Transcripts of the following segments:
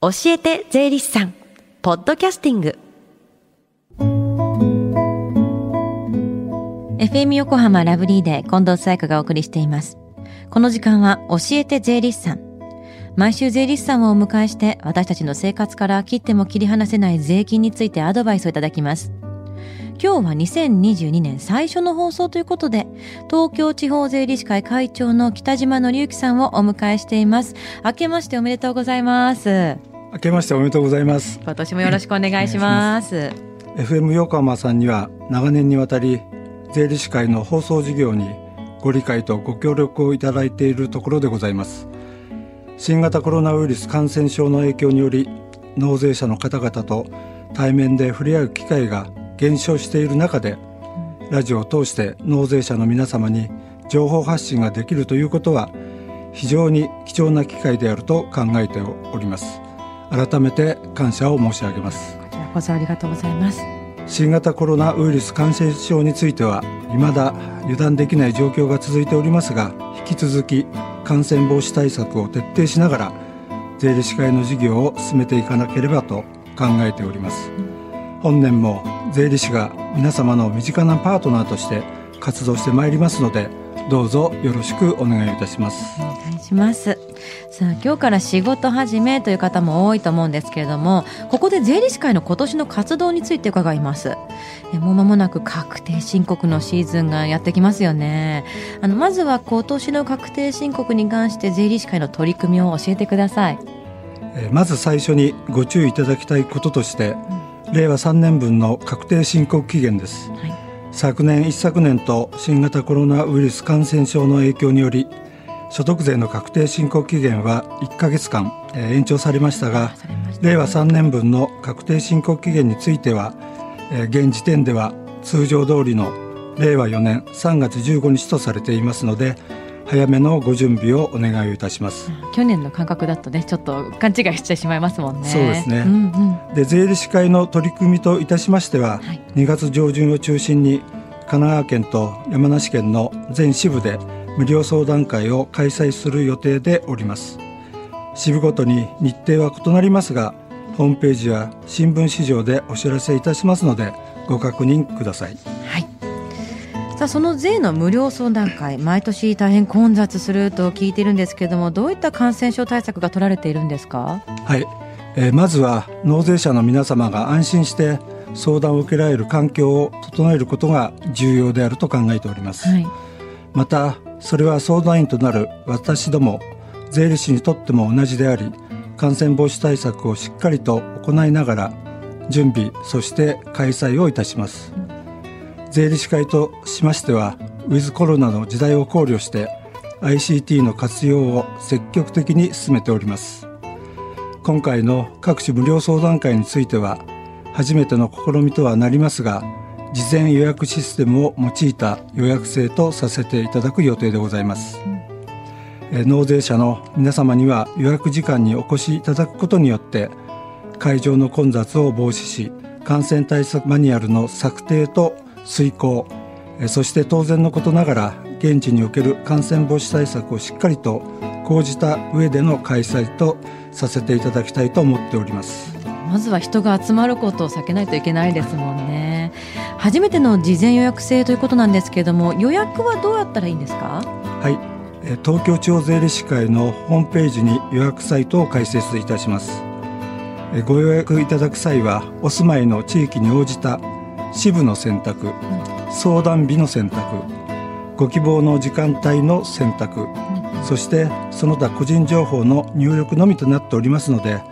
教えて税理士さん。ポッドキャスティング。FM 横浜ラブリーで近藤紗友香がお送りしています。この時間は教えて税理士さん。毎週税理士さんをお迎えして私たちの生活から切っても切り離せない税金についてアドバイスをいただきます。今日は2022年最初の放送ということで東京地方税理士会会長の北島紀之さんをお迎えしています。明けましておめでとうございます。明けましておめでとうございます。今年もよろしくお願いします。FM 横浜さんには長年にわたり税理士会の放送事業にご理解とご協力をいただいているところでございます。新型コロナウイルス感染症の影響により納税者の方々と対面で触れ合う機会が減少している中でラジオを通して納税者の皆様に情報発信ができるということは非常に貴重な機会であると考えております改めて感謝を申し上げます。こちらこそありがとうございます。新型コロナウイルス感染症については未だ油断できない状況が続いておりますが引き続き感染防止対策を徹底しながら税理士会の事業を進めていかなければと考えております、本年も税理士が皆様の身近なパートナーとして活動してまいりますのでどうぞよろしくお願いいたします。お願いしますさあ今日から仕事始めという方も多いと思うんですけれどもここで税理士会の今年の活動について伺います。えもう間もなく確定申告のシーズンがやってきますよね。あのまずは今年の確定申告に関して税理士会の取り組みを教えてください。まず最初にご注意いただきたいこととして、うん、令和3年分の確定申告期限です、はい、昨年一昨年と新型コロナウイルス感染症の影響により所得税の確定申告期限は1か月間、えー、延長されましたが令和3年分の確定申告期限については、えー、現時点では通常通りの令和4年3月15日とされていますので早めのご準備をお願いいたします、去年の感覚だとねちょっと勘違いしてしまいますもんね。そうですね、うんうん、で税理士会の取り組みといたしましては、はい、2月上旬を中心に神奈川県と山梨県の全支部で無料相談会を開催する予定でおります。支部ごとに日程は異なりますがホームページや新聞市場でお知らせいたしますのでご確認ください。はい。さあその税の無料相談会毎年大変混雑すると聞いているんですけれどもどういった感染症対策が取られているんですか？はい、えー、まずは納税者の皆様が安心して相談を受けられる環境を整えることが重要であると考えております、はい、またそれは相談員となる私ども税理士にとっても同じであり感染防止対策をしっかりと行いながら準備そして開催をいたします、税理士会としましてはウィズコロナの時代を考慮して ICT の活用を積極的に進めております。今回の各種無料相談会については初めての試みとはなりますが事前予約システムを用いた予約制とさせていただく予定でございます、うん、納税者の皆様には予約時間にお越しいただくことによって会場の混雑を防止し感染対策マニュアルの策定と遂行。そして当然のことながら現地における感染防止対策をしっかりと講じた上での開催とさせていただきたいと思っております。まずは人が集まることを避けないといけないですもんね。初めての事前予約制ということなんですけれども予約はどうやったらいいんですか？はい。東京地方税理士会のホームページに予約サイトを開設いたします。ご予約いただく際はお住まいの地域に応じた支部の選択、うん、相談日の選択ご希望の時間帯の選択、うん、そしてその他個人情報の入力のみとなっておりますので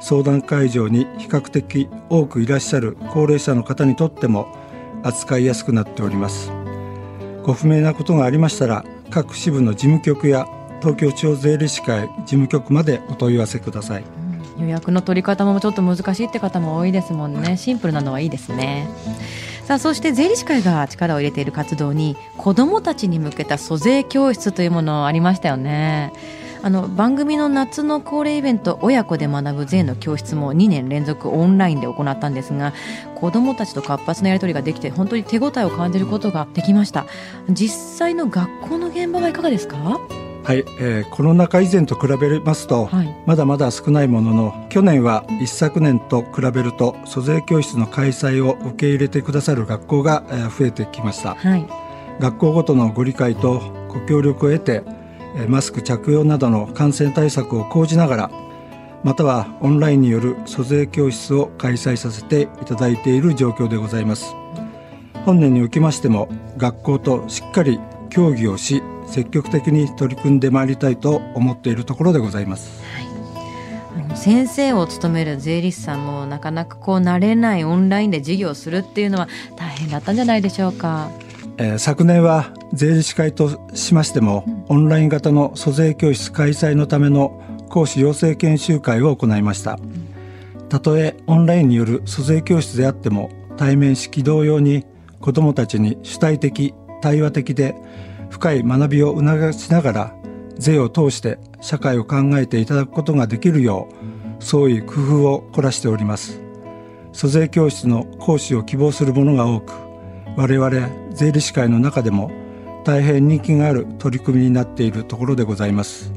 相談会場に比較的多くいらっしゃる高齢者の方にとっても扱いやすくなっております。ご不明なことがありましたら各支部の事務局や東京地方税理士会事務局までお問い合わせください、予約の取り方もちょっと難しいって方も多いですもんね。シンプルなのはいいですね。さあそして税理士会が力を入れている活動に子どもたちに向けた租税教室というものありましたよねあの番組の夏の恒例イベント親子で学ぶ税の教室も2年連続オンラインで行ったんですが子どもたちと活発なやり取りができて本当に手応えを感じることができました。実際の学校の現場はいかがですか？はい、えー、コロナ禍以前と比べますと、はい、まだまだ少ないものの去年は一昨年と比べると租税教室の開催を受け入れてくださる学校が、えー、増えてきました、はい、学校ごとのご理解とご協力を得て、えー、マスク着用などの感染対策を講じながらまたはオンラインによる租税教室を開催させていただいている状況でございます本年におきましても学校としっかり協議をし積極的に取り組んでまいりたいと思っているところでございます。はい、先生を務める税理士さんもなかなかこう慣れないオンラインで授業をするっていうのは大変だったんじゃないでしょうか。えー、昨年は税理士会としましても、うん、オンライン型の租税教室開催のための講師養成研修会を行いました。たとえオンラインによる租税教室であっても対面式同様に子どもたちに主体的対話的で深い学びを促しながら税を通して社会を考えていただくことができるよう創意工夫を凝らしております租税教室の講師を希望する者が多く我々税理士会の中でも大変人気がある取り組みになっているところでございます、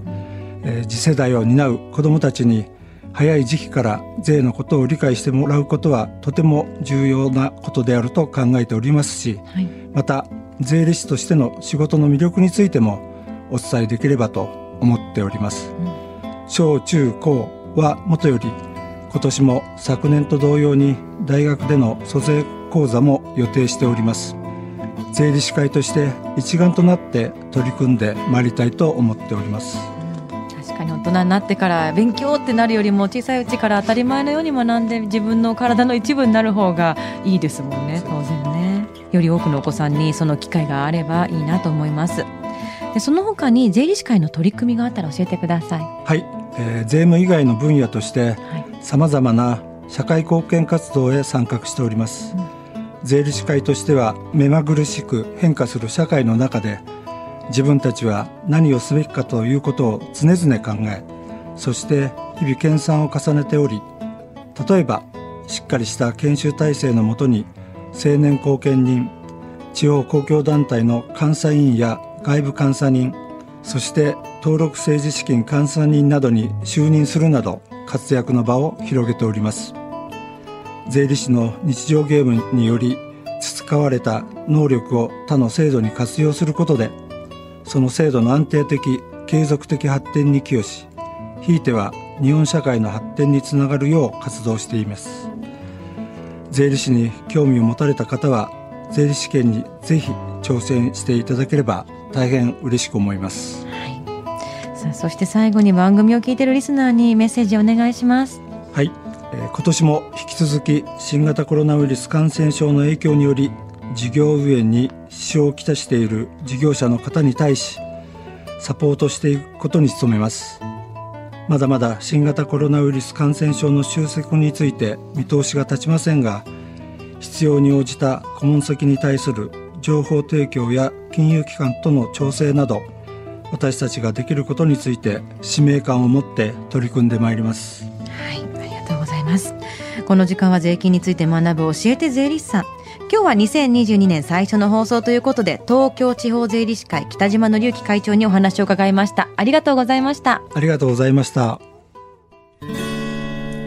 えー、次世代を担う子どもたちに早い時期から税のことを理解してもらうことはとても重要なことであると考えておりますし、はい、また税理士としての仕事の魅力についてもお伝えできればと思っております、うん、小中高はもとより今年も昨年と同様に大学での租税講座も予定しております。税理士会として一丸となって取り組んでまいりたいと思っております。確かに大人になってから勉強ってなるよりも小さいうちから当たり前のように学んで自分の体の一部になる方がいいですもんね。当然ね。より多くのお子さんにその機会があればいいなと思います。でその他に税理士会の取り組みがあったら教えてください。はい、えー、税務以外の分野としてさまざまな社会貢献活動へ参画しております、うん、税理士会としては目まぐるしく変化する社会の中で自分たちは何をすべきかということを常々考えそして日々研鑽を重ねており例えばしっかりした研修体制のもとに青年後見人地方公共団体の監査委員や外部監査人そして登録政治資金監査人などに就任するなど活躍の場を広げております。税理士の日常ゲームにより培われた能力を他の制度に活用することでその制度の安定的継続的発展に寄与しひいては日本社会の発展につながるよう活動しています。税理士に興味を持たれた方は税理士試験にぜひ挑戦していただければ大変嬉しく思います、はい、さあそして最後に番組を聞いているリスナーにメッセージをお願いします。はい、えー、今年も引き続き新型コロナウイルス感染症の影響により事業運営に支障をきたしている事業者の方に対しサポートしていくことに努めます。まだまだ新型コロナウイルス感染症の収束について見通しが立ちませんが必要に応じた顧問先に対する情報提供や金融機関との調整など私たちができることについて使命感を持って取り組んでまいります。はい。ますこの時間は税金について学ぶ教えて税理士さん今日は2022年最初の放送ということで東京地方税理士会北島紀之会長にお話を伺いましたありがとうございましたありがとうございました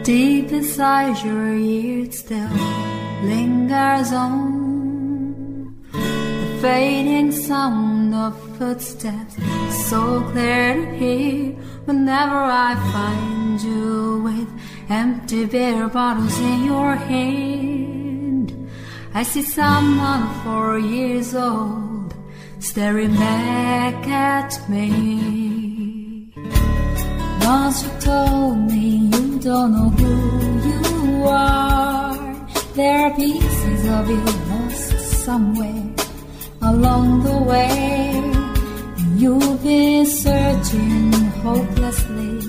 Deep inside your ears still lingers on the fading sound of footsteps so clear to hear whenever I find you empty beer bottles in your hand I see someone four years old staring back at me. Once you told me you don't know who you are. There are pieces of you lost somewhere along the way. You've been searching hopelessly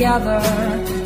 together.